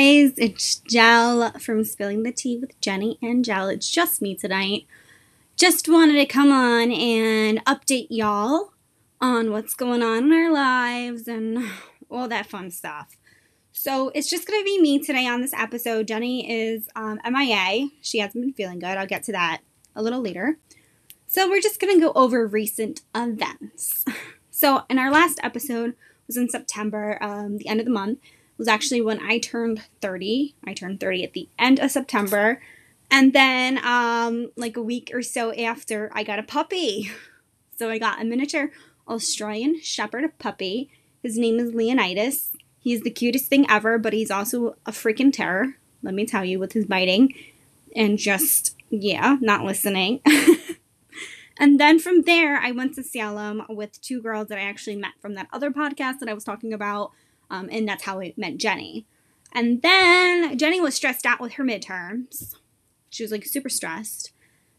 guys, it's Jel from Spilling the Tea with Jenny and Jel. It's just me tonight. Just wanted to come on and update y'all on what's going on in our lives and all that fun stuff. So it's just going to be me today on this episode. Jenny is um, MIA. She hasn't been feeling good. I'll get to that a little later. So we're just going to go over recent events. So in our last episode was in September, um, the end of the month was actually when I turned 30. I turned 30 at the end of September. And then, um, like a week or so after, I got a puppy. So I got a miniature Australian Shepherd puppy. His name is Leonidas. He's the cutest thing ever, but he's also a freaking terror, let me tell you, with his biting and just, yeah, not listening. and then from there, I went to Salem with two girls that I actually met from that other podcast that I was talking about. Um, and that's how I met Jenny. And then Jenny was stressed out with her midterms. She was like super stressed.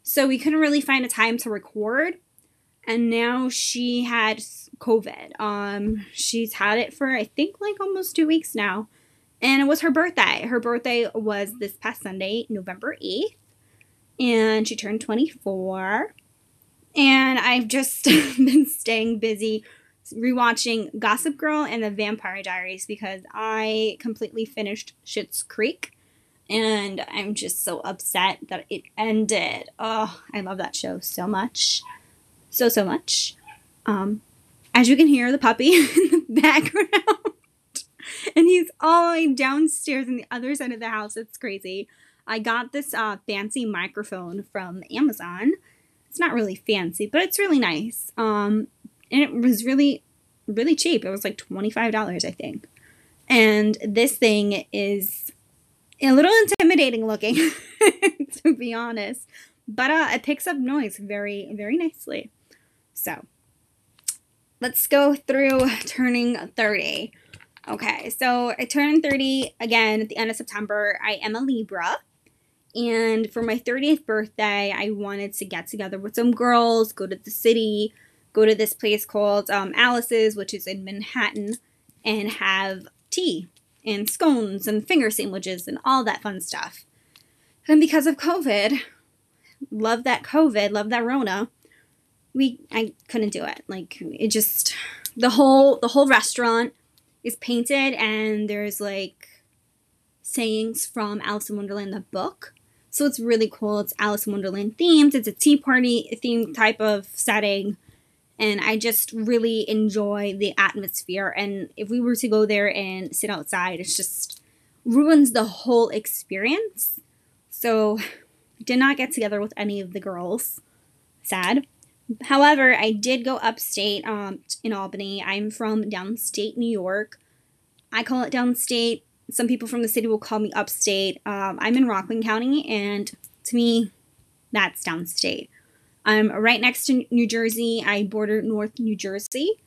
So we couldn't really find a time to record. And now she had COVID. Um, she's had it for I think like almost two weeks now. And it was her birthday. Her birthday was this past Sunday, November 8th. And she turned 24. And I've just been staying busy rewatching Gossip Girl and The Vampire Diaries because I completely finished Schitt's Creek and I'm just so upset that it ended. Oh, I love that show so much. So, so much. Um, as you can hear, the puppy in the background. and he's all the way downstairs on the other side of the house. It's crazy. I got this uh, fancy microphone from Amazon. It's not really fancy, but it's really nice. Um, and it was really, really cheap. It was like $25, I think. And this thing is a little intimidating looking, to be honest. But uh, it picks up noise very, very nicely. So let's go through turning 30. Okay, so I turned 30 again at the end of September. I am a Libra. And for my 30th birthday, I wanted to get together with some girls, go to the city, go to this place called um, Alice's, which is in Manhattan, and have tea and scones and finger sandwiches and all that fun stuff. And because of COVID, love that COVID, love that Rona, we I couldn't do it. Like it just the whole the whole restaurant is painted and there's like sayings from Alice in Wonderland the book. So it's really cool. It's Alice in Wonderland themed. It's a tea party themed type of setting and I just really enjoy the atmosphere. And if we were to go there and sit outside, it just ruins the whole experience. So, did not get together with any of the girls. Sad. However, I did go upstate um, in Albany. I'm from downstate New York. I call it downstate. Some people from the city will call me upstate. Um, I'm in Rockland County, and to me, that's downstate. I'm right next to New Jersey. I border North New Jersey.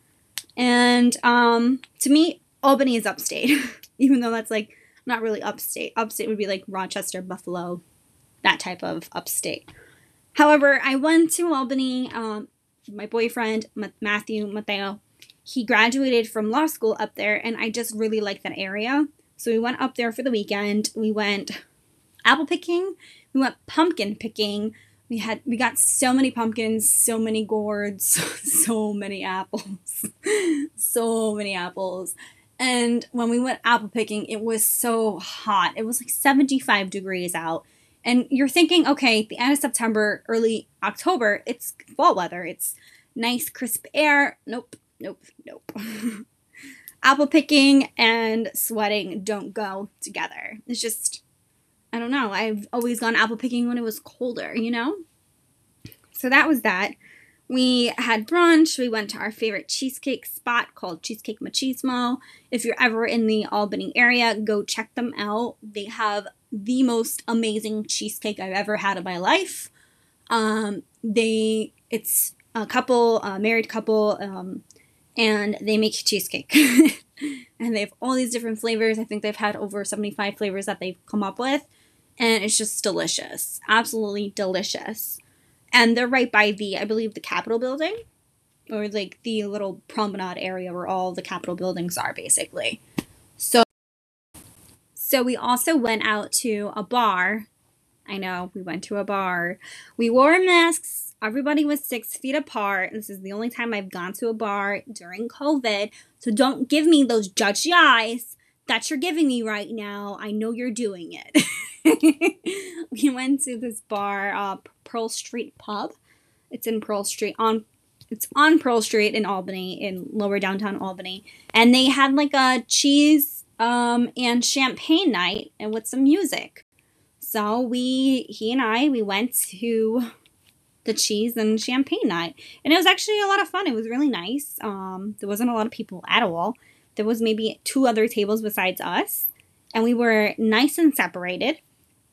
And um, to me, Albany is upstate, even though that's like not really upstate. Upstate would be like Rochester, Buffalo, that type of upstate. However, I went to Albany. Um, my boyfriend, Matthew Mateo, he graduated from law school up there, and I just really like that area. So we went up there for the weekend. We went apple picking, we went pumpkin picking, we had we got so many pumpkins, so many gourds, so many apples. so many apples. And when we went apple picking, it was so hot. It was like 75 degrees out. And you're thinking, okay, the end of September, early October, it's fall weather. It's nice, crisp air. Nope, nope, nope. apple picking and sweating don't go together. It's just I don't know. I've always gone apple picking when it was colder, you know? So that was that. We had brunch. We went to our favorite cheesecake spot called Cheesecake Machismo. If you're ever in the Albany area, go check them out. They have the most amazing cheesecake I've ever had in my life. Um, they it's a couple, a married couple, um, and they make cheesecake. and they have all these different flavors. I think they've had over 75 flavors that they've come up with and it's just delicious. Absolutely delicious. And they're right by the, I believe, the Capitol building, or like the little promenade area where all the Capitol buildings are, basically. So, so we also went out to a bar. I know, we went to a bar. We wore masks. Everybody was six feet apart. This is the only time I've gone to a bar during COVID. So don't give me those judgy eyes that you're giving me right now. I know you're doing it. we went to this bar, uh, Pearl Street Pub. It's in Pearl Street on it's on Pearl Street in Albany, in lower downtown Albany. And they had like a cheese um, and champagne night and with some music. So we he and I we went to the cheese and champagne night. And it was actually a lot of fun. It was really nice. Um, there wasn't a lot of people at all. There was maybe two other tables besides us, and we were nice and separated.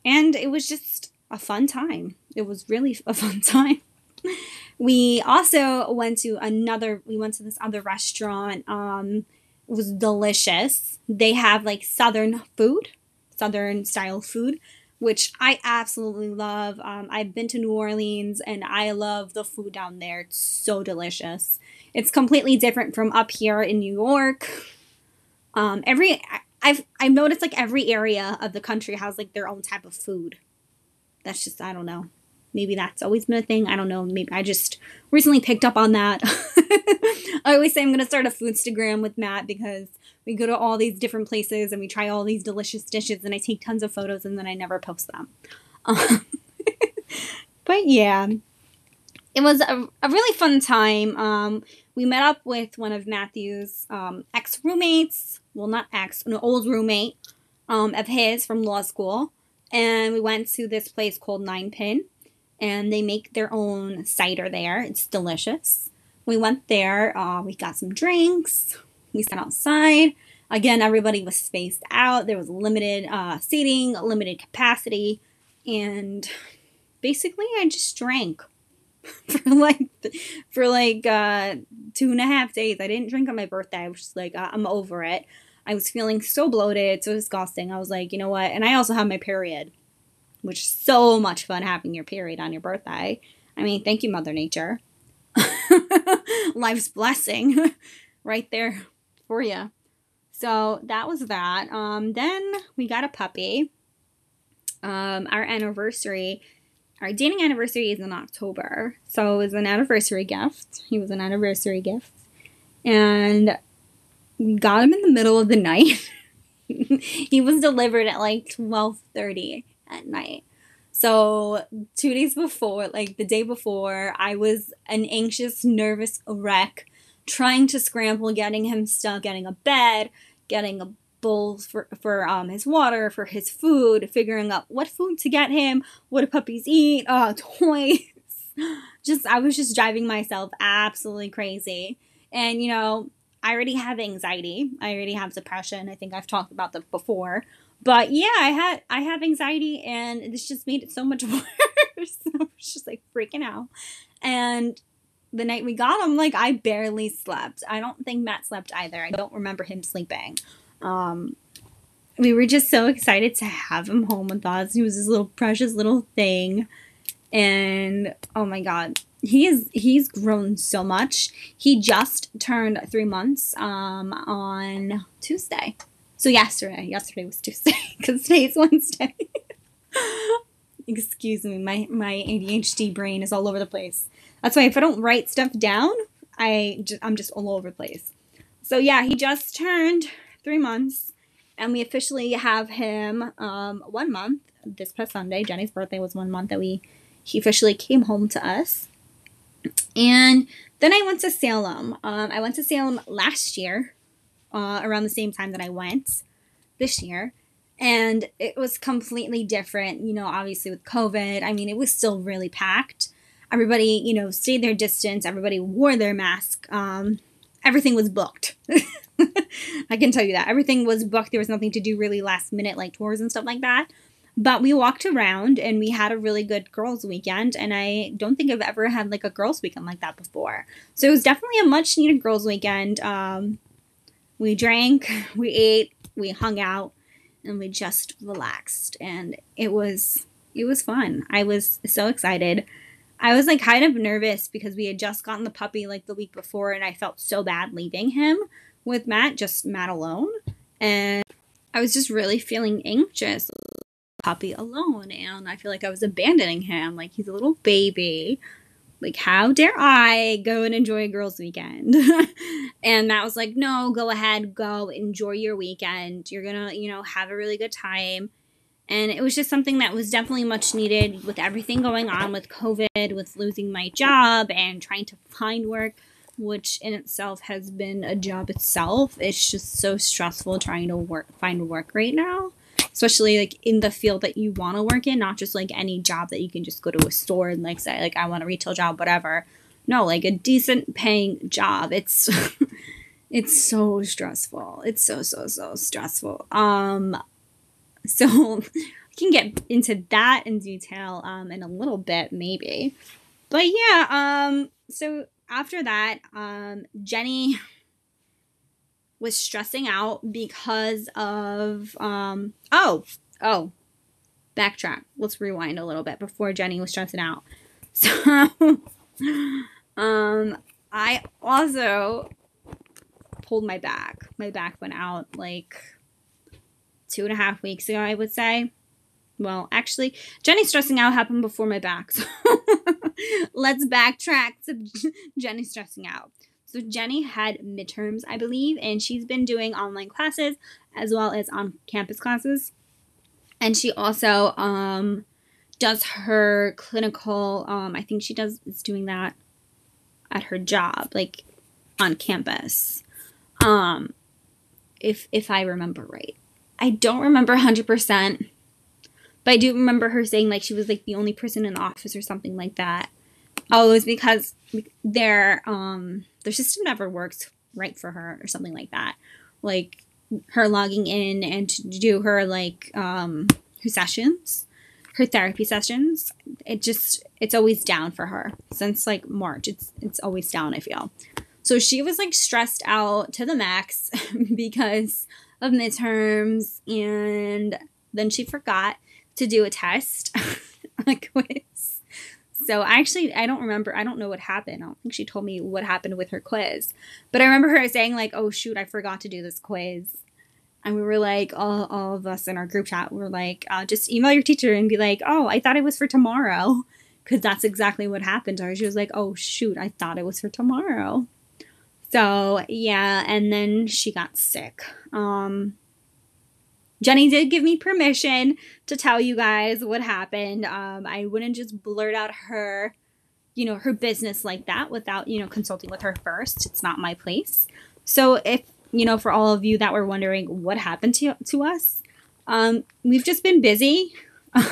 And it was just a fun time. It was really a fun time. we also went to another. We went to this other restaurant. Um, it was delicious. They have like southern food, southern style food which I absolutely love. Um, I've been to New Orleans and I love the food down there. It's so delicious. It's completely different from up here in New York. Um, every I've I've noticed like every area of the country has like their own type of food. That's just I don't know. Maybe that's always been a thing. I don't know. Maybe I just recently picked up on that. I always say I'm gonna start a food Instagram with Matt because we go to all these different places and we try all these delicious dishes and I take tons of photos and then I never post them. But yeah, it was a, a really fun time. Um, we met up with one of Matthew's um, ex roommates. Well, not ex, an old roommate um, of his from law school. And we went to this place called Nine Pin. And they make their own cider there. It's delicious. We went there. Uh, we got some drinks. We sat outside. Again, everybody was spaced out. There was limited uh, seating, limited capacity, and basically, I just drank for like for like uh, two and a half days. I didn't drink on my birthday. I was just like, I'm over it. I was feeling so bloated, so disgusting. I was like, you know what? And I also have my period, which is so much fun having your period on your birthday. I mean, thank you, Mother Nature. Life's blessing right there for you. So that was that. Um, then we got a puppy. Um, our anniversary, our dating anniversary is in October. So it was an anniversary gift. He was an anniversary gift. And we got him in the middle of the night. he was delivered at like 12:30 at night. So, 2 days before, like the day before, I was an anxious, nervous wreck trying to scramble, getting him stuck, getting a bed, getting a bowl for, for um, his water, for his food, figuring out what food to get him, what do puppies eat, uh, toys. just, I was just driving myself absolutely crazy. And, you know, I already have anxiety. I already have depression. I think I've talked about that before. But yeah, I had I have anxiety and this just made it so much worse. I was just like freaking out. And the night we got him, like I barely slept. I don't think Matt slept either. I don't remember him sleeping. Um, we were just so excited to have him home with us. He was this little precious little thing, and oh my god, he is he's grown so much. He just turned three months um, on Tuesday. So yesterday, yesterday was Tuesday because today's Wednesday. Excuse me, my my ADHD brain is all over the place. That's why if I don't write stuff down, I just, I'm just all over the place. So yeah, he just turned three months, and we officially have him um, one month this past Sunday. Jenny's birthday was one month that we he officially came home to us. And then I went to Salem. Um, I went to Salem last year, uh, around the same time that I went this year. And it was completely different, you know, obviously with COVID. I mean, it was still really packed everybody, you know, stayed their distance. Everybody wore their mask. Um, everything was booked. I can tell you that everything was booked. There was nothing to do really last minute, like tours and stuff like that. But we walked around and we had a really good girls' weekend. And I don't think I've ever had like a girls' weekend like that before. So it was definitely a much needed girls' weekend. Um, we drank, we ate, we hung out, and we just relaxed. And it was it was fun. I was so excited. I was like kind of nervous because we had just gotten the puppy like the week before and I felt so bad leaving him with Matt, just Matt alone. And I was just really feeling anxious. Puppy alone, and I feel like I was abandoning him. Like he's a little baby. Like, how dare I go and enjoy a girls' weekend? and Matt was like, no, go ahead, go enjoy your weekend. You're gonna, you know, have a really good time. And it was just something that was definitely much needed with everything going on with COVID, with losing my job and trying to find work, which in itself has been a job itself. It's just so stressful trying to work find work right now. Especially like in the field that you want to work in, not just like any job that you can just go to a store and like say like I want a retail job, whatever. No, like a decent paying job. It's it's so stressful. It's so so so stressful. Um So we can get into that in detail um, in a little bit, maybe. But yeah, um, so after that, um, Jenny was stressing out because of um, oh oh backtrack. Let's rewind a little bit before Jenny was stressing out. So um, I also pulled my back. My back went out like two and a half weeks ago, I would say. Well, actually, Jenny stressing out happened before my back. So let's backtrack to Jenny stressing out. So Jenny had midterms, I believe, and she's been doing online classes as well as on campus classes. And she also um, does her clinical. Um, I think she does is doing that at her job, like on campus. Um, if if I remember right. I don't remember 100%, but I do remember her saying like she was like the only person in the office or something like that. Oh, it was because their um their system never works right for her or something like that. Like her logging in and to do her like um her sessions, her therapy sessions, it just it's always down for her since like March. It's it's always down, I feel. So she was like stressed out to the max because of midterms and then she forgot to do a test, a quiz. So I actually I don't remember I don't know what happened. I don't think she told me what happened with her quiz. But I remember her saying like, "Oh shoot, I forgot to do this quiz." And we were like, all, all of us in our group chat were like, uh, just email your teacher and be like, oh, I thought it was for tomorrow. Because that's exactly what happened to her. She was like, oh, shoot, I thought it was for tomorrow. So yeah, and then she got sick. Um, Jenny did give me permission to tell you guys what happened. Um, I wouldn't just blurt out her, you know, her business like that without, you know, consulting with her first. It's not my place. So if, you know, for all of you that were wondering what happened to, to us, um, we've just been busy.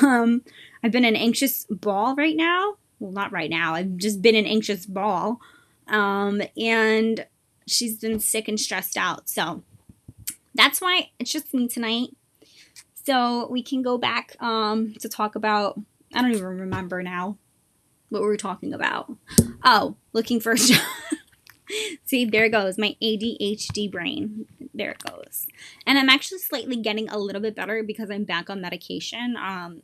Um, I've been an anxious ball right now. Well, not right now. I've just been an anxious ball. Um, and she's been sick and stressed out. So that's why it's just me tonight. So we can go back um, to talk about, I don't even remember now what we were talking about. Oh, looking for a job. See, there it goes, my ADHD brain. There it goes. And I'm actually slightly getting a little bit better because I'm back on medication. Um,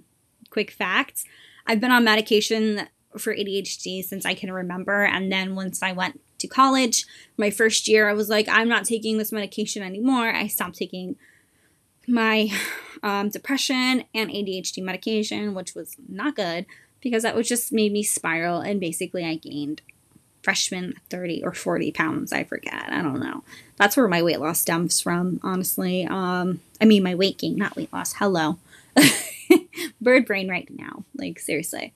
quick facts I've been on medication for ADHD since I can remember. And then once I went to college. My first year, I was like, I'm not taking this medication anymore. I stopped taking my um, depression and ADHD medication, which was not good because that was just made me spiral. And basically, I gained freshman 30 or 40 pounds. I forget. I don't know. That's where my weight loss stems from, honestly. Um, I mean, my weight gain, not weight loss. Hello. Bird brain right now. Like, seriously.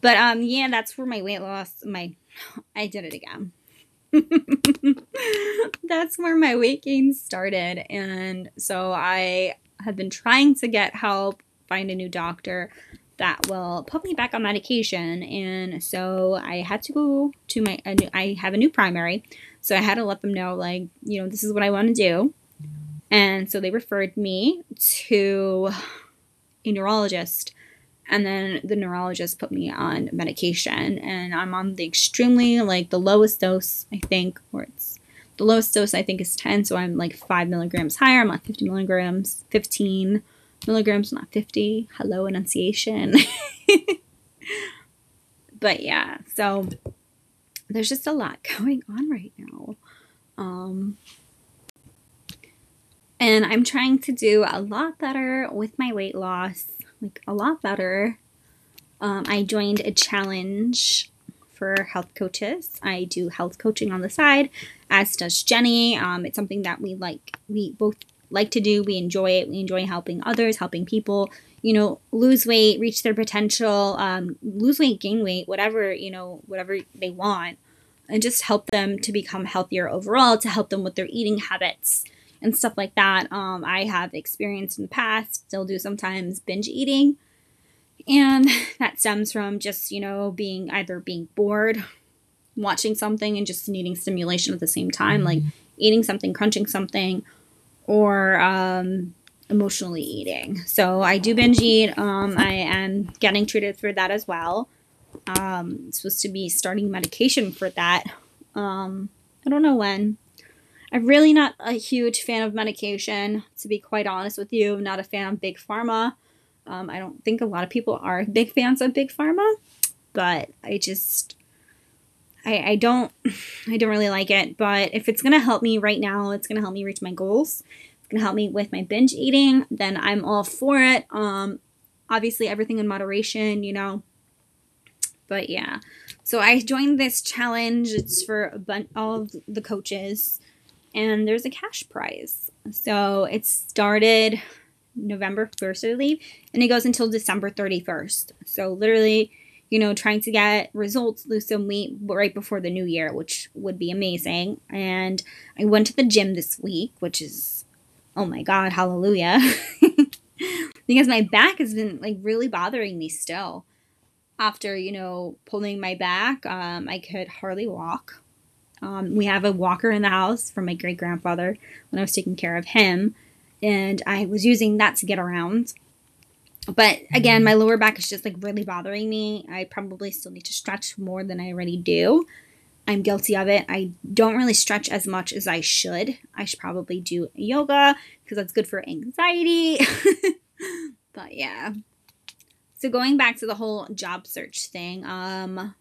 But um, yeah, that's where my weight loss, my, I did it again. that's where my weight gain started. And so I have been trying to get help, find a new doctor that will put me back on medication. And so I had to go to my, I have a new primary. So I had to let them know, like, you know, this is what I want to do. And so they referred me to a neurologist and then the neurologist put me on medication and i'm on the extremely like the lowest dose i think or it's the lowest dose i think is 10 so i'm like 5 milligrams higher. I'm on 50 milligrams 15 milligrams not 50 hello enunciation. But yeah so there's just a lot going on right now. Um And I'm trying to do a lot better with my weight loss, like a lot better. Um, I joined a challenge for health coaches. I do health coaching on the side, as does Jenny. Um, it's something that we like, we both like to do. We enjoy it. We enjoy helping others, helping people, you know, lose weight, reach their potential, um, lose weight, gain weight, whatever, you know, whatever they want, and just help them to become healthier overall, to help them with their eating habits and stuff like that. Um, I have experienced in the past, still do sometimes binge eating. And that stems from just, you know, being either being bored, watching something, and just needing stimulation at the same time, like eating something, crunching something, or um, emotionally eating. So I do binge eat. Um, I am getting treated for that as well. Um, supposed to be starting medication for that. Um, I don't know when. I'm really not a huge fan of medication, to be quite honest with you. I'm not a fan of big pharma. Um, I don't think a lot of people are big fans of big pharma, but I just I, I don't I don't really like it. But if it's gonna help me right now, it's gonna help me reach my goals. It's gonna help me with my binge eating. Then I'm all for it. Um, obviously everything in moderation, you know. But yeah, so I joined this challenge. It's for a bunch all of the coaches, and there's a cash prize. So it started November 1st, I believe, and it goes until December 31st. So literally, you know, trying to get results, lose some weight right before the new year, which would be amazing. And I went to the gym this week, which is, oh my God, hallelujah. because my back has been like really bothering me still. After, you know, pulling my back, um, I could hardly walk. Um, we have a walker in the house from my great grandfather when I was taking care of him and I was using that to get around. But again, mm-hmm. my lower back is just like really bothering me. I probably still need to stretch more than I already do. I'm guilty of it. I don't really stretch as much as I should. I should probably do yoga because that's good for anxiety. but yeah. So going back to the whole job search thing, um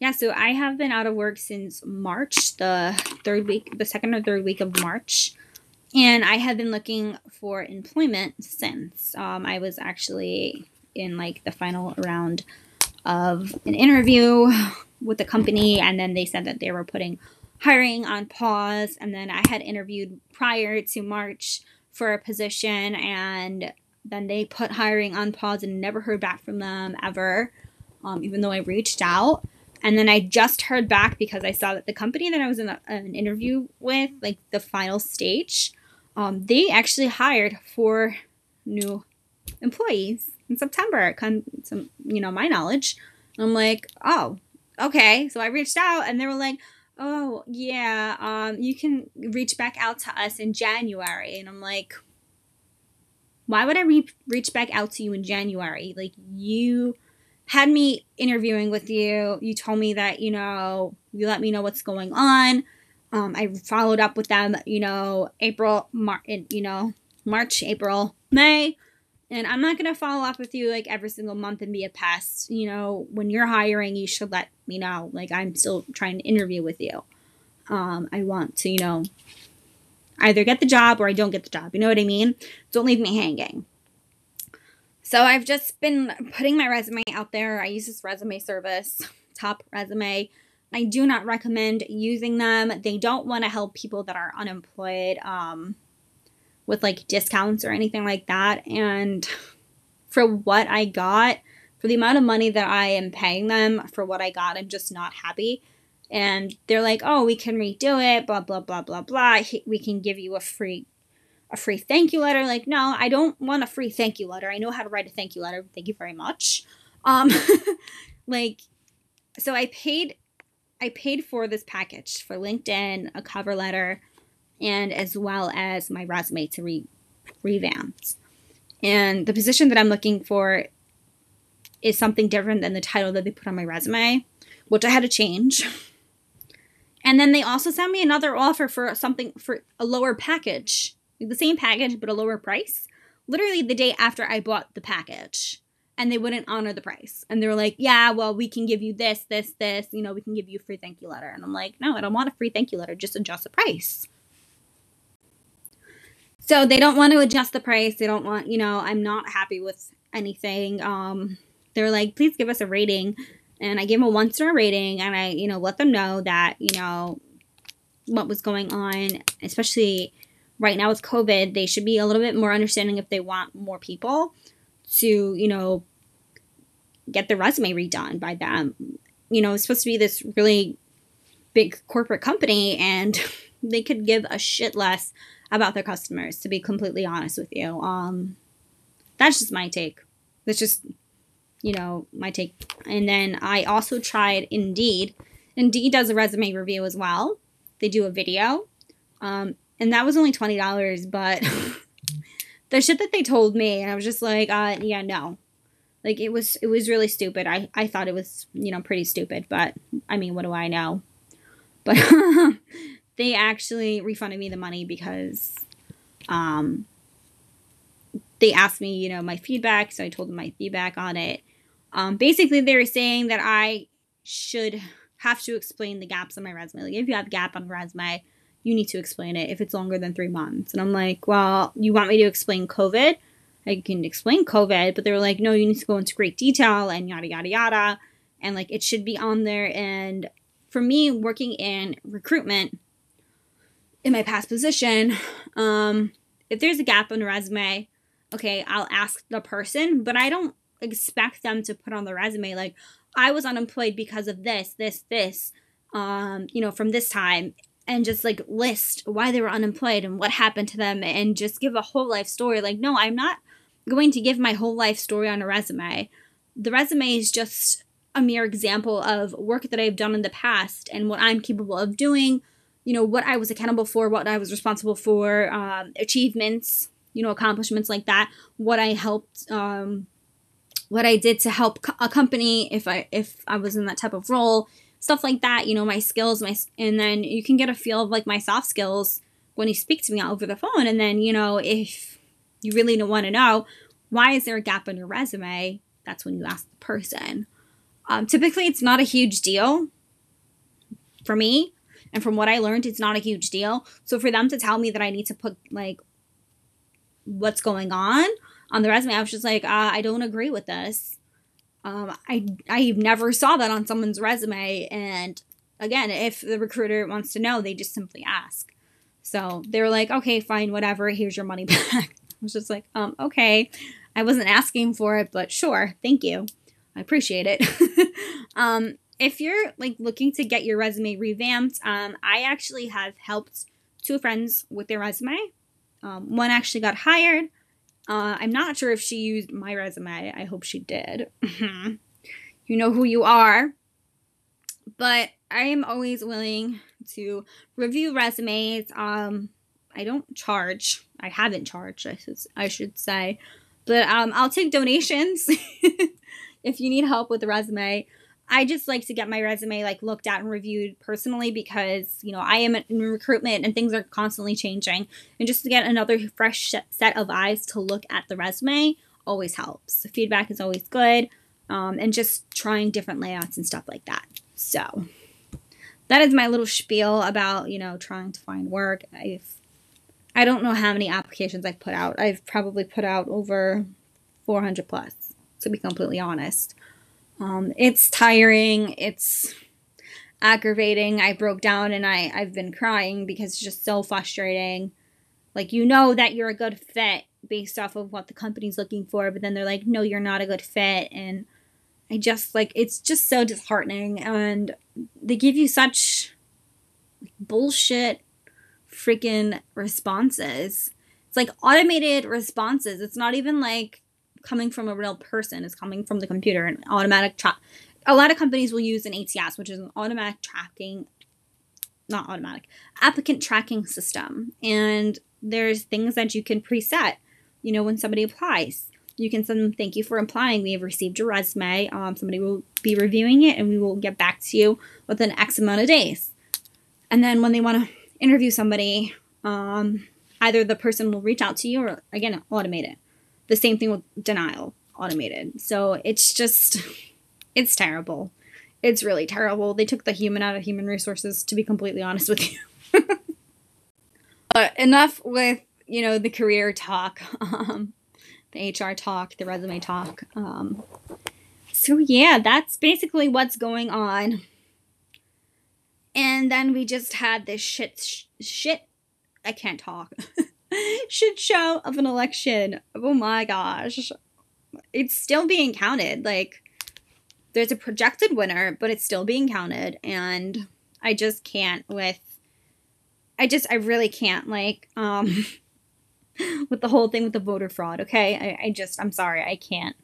yeah, so I have been out of work since March, the third week, the second or third week of March and I have been looking for employment since. Um, I was actually in like the final round of an interview with the company, and then they said that they were putting hiring on pause. And then I had interviewed prior to March for a position, and then they put hiring on pause and never heard back from them ever, um, even though I reached out. And then I just heard back because I saw that the company that I was in a, an interview with, like the final stage, um, they actually hired four new employees in September. Come, some, you know, my knowledge. I'm like, oh, okay. So I reached out, and they were like, oh yeah, um, you can reach back out to us in January. And I'm like, why would I re- reach back out to you in January? Like you had me interviewing with you. You told me that you know you let me know what's going on. Um, I followed up with them, you know, April, Mar- you know, March, April, May. And I'm not going to follow up with you like every single month and be a pest. You know, when you're hiring, you should let me know. Like, I'm still trying to interview with you. Um, I want to, you know, either get the job or I don't get the job. You know what I mean? Don't leave me hanging. So I've just been putting my resume out there. I use this resume service, Top Resume. I do not recommend using them. They don't want to help people that are unemployed um, with like discounts or anything like that. And for what I got, for the amount of money that I am paying them for what I got, I'm just not happy. And they're like, "Oh, we can redo it, blah blah blah blah blah. We can give you a free a free thank you letter." Like, no, I don't want a free thank you letter. I know how to write a thank you letter. Thank you very much. Um, like, so I paid I paid for this package for LinkedIn, a cover letter, and as well as my resume to re- revamp. And the position that I'm looking for is something different than the title that they put on my resume, which I had to change. And then they also sent me another offer for something for a lower package, the same package but a lower price. Literally the day after I bought the package and they wouldn't honor the price. And they were like, yeah, well, we can give you this, this, this, you know, we can give you a free thank you letter. And I'm like, no, I don't want a free thank you letter, just adjust the price. So they don't want to adjust the price. They don't want, you know, I'm not happy with anything. Um, they're like, please give us a rating. And I gave them a one star rating and I, you know, let them know that, you know, what was going on, especially right now with COVID, they should be a little bit more understanding if they want more people to, you know, get the resume redone by them. You know, it's supposed to be this really big corporate company and they could give a shit less about their customers, to be completely honest with you. Um, that's just my take. That's just, you know, my take. And then I also tried Indeed. Indeed does a resume review as well. They do a video. Um, and that was only $20, but the shit that they told me, and I was just like, uh, yeah, no. Like it was it was really stupid. I, I thought it was, you know, pretty stupid, but I mean, what do I know? But they actually refunded me the money because um, they asked me, you know, my feedback. So I told them my feedback on it. Um, basically, they were saying that I should have to explain the gaps on my resume. Like, if you have a gap on resume, you need to explain it if it's longer than three months. And I'm like, well, you want me to explain COVID? I can explain COVID, but they were like, no, you need to go into great detail and yada, yada, yada. And like, it should be on there. And for me, working in recruitment, in my past position, um, if there's a gap on a resume, okay, I'll ask the person, but I don't expect them to put on the resume like I was unemployed because of this, this, this, um, you know, from this time, and just like list why they were unemployed and what happened to them, and just give a whole life story. Like, no, I'm not going to give my whole life story on a resume. The resume is just a mere example of work that I've done in the past and what I'm capable of doing you know, what I was accountable for, what I was responsible for, um, achievements, you know, accomplishments like that, what I helped, um, what I did to help a company if I if I was in that type of role, stuff like that. You know, my skills, my and then you can get a feel of like my soft skills when you speak to me over the phone, and then you know if you really don't want to know why is there a gap in your resume, that's when you ask the person. Um, typically, it's not a huge deal for me and from what I learned, it's not a huge deal. So for them to tell me that I need to put like what's going on on the resume, I was just like, uh, I don't agree with this. Um, I I never saw that on someone's resume, and again, if the recruiter wants to know, they just simply ask. So they were like, okay, fine, whatever. Here's your money back. I was just like, um, okay. I wasn't asking for it, but sure, thank you. I appreciate it. um, if you're like looking to get your resume revamped, um, I actually have helped two friends with their resume. Um, one actually got hired. Uh, I'm not sure if she used my resume. I hope she did. you know who you are. But I am always willing to review resumes. Um, I don't charge. I haven't charged. I should I should say, but um, I'll take donations if you need help with the resume. I just like to get my resume like looked at and reviewed personally because, you know, I am in recruitment and things are constantly changing. And just to get another fresh set of eyes to look at the resume always helps. Feedback is always good. Um, and just trying different layouts and stuff like that. So that is my little spiel about, you know, trying to find work. I've I don't know how many applications I've put out. I've probably put out over 400 plus, to be completely honest. Um, it's tiring. It's aggravating. I broke down and I, I've been crying because it's just so frustrating. Like, you know that you're a good fit based off of what the company's looking for, but then they're like, no, you're not a good fit. And I just, like, it's just so disheartening. And they give you such bullshit freaking responses. It's like automated responses. It's not even like coming from a real person. It's coming from the computer. And automatic track. A lot of companies will use an ATS, which is an automatic tracking, not automatic, applicant tracking system. And there's things that you can preset. You know, when somebody applies, you can send them thank you for applying. We have received your resume. Um, somebody will be reviewing it, and we will get back to you within X amount of days. And then when they want to interview somebody, um, either the person will reach out to you or again automate it. The same thing with denial automated. So it's just, it's terrible. It's really terrible. They took the human out of human resources, to be completely honest with you. but enough with, you know, the career talk, um, the HR talk, the resume talk. Um, so yeah, that's basically what's going on. And then we just had this shit, sh- shit. I can't talk. shit show of an election. Oh my gosh. It's still being counted. Like, there's a projected winner, but it's still being counted. And I just can't with. I just, I really can't. Like, um, with the whole thing with the voter fraud, okay? I, I just, I'm sorry. I can't.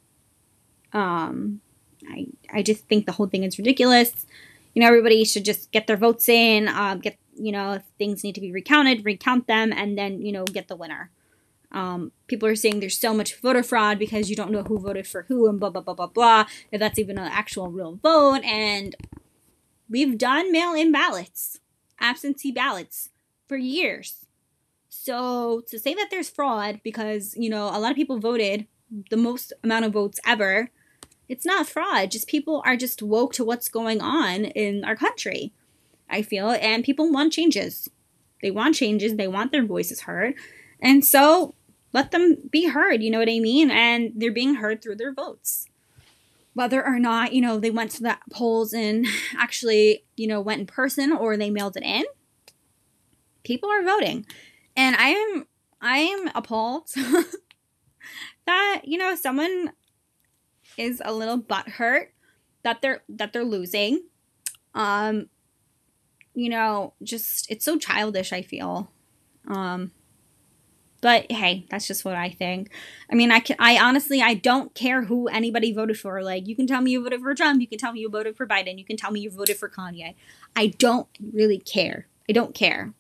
Um, I, I just think the whole thing is ridiculous. You know, everybody should just get their votes in, um, get you know, if things need to be recounted, recount them, and then, you know, get the winner. Um, people are saying there's so much voter fraud because you don't know who voted for who and blah, blah, blah, blah, blah, if that's even an actual real vote. And we've done mail in ballots, absentee ballots for years. So to say that there's fraud because, you know, a lot of people voted the most amount of votes ever, it's not fraud. Just people are just woke to what's going on in our country. I feel, and people want changes. They want changes, they want their voices heard. And so let them be heard, you know what I mean? And they're being heard through their votes. Whether or not, you know, they went to the polls and actually, you know, went in person or they mailed it in, people are voting. And I am I am appalled that, you know, someone is a little butthurt that they're that they're losing. Um you know, just it's so childish, I feel. Um but hey, that's just what I think. I mean, I can, I honestly I don't care who anybody voted for. Like, you can tell me you voted for Trump, you can tell me you voted for Biden, you can tell me you voted for Kanye. I don't really care. I don't care.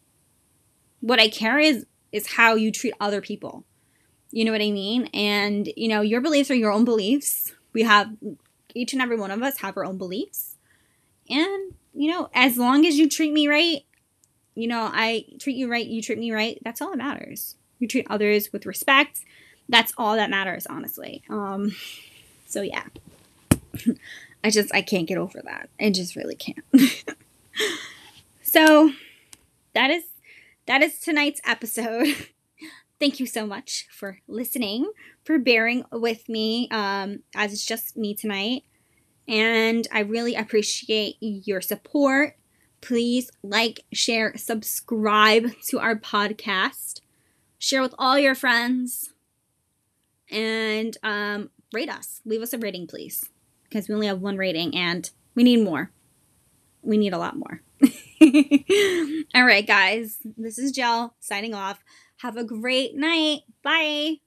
What I care is is how you treat other people. You know what I mean? And you know, your beliefs are your own beliefs. We have each and every one of us have our own beliefs. And you know, as long as you treat me right, you know, I treat you right, you treat me right, that's all that matters. You treat others with respect. That's all that matters, honestly. Um, so yeah. I just I can't get over that. I just really can't. so that is that is tonight's episode. Thank you so much for listening, for bearing with me um, as it's just me tonight and I really appreciate your support. Please like, share, subscribe to our podcast, share with all your friends, and um, rate us. Leave us a rating, please, because we only have one rating and we need more. We need a lot more. all right, guys, this is Jel signing off. Have a great night. Bye.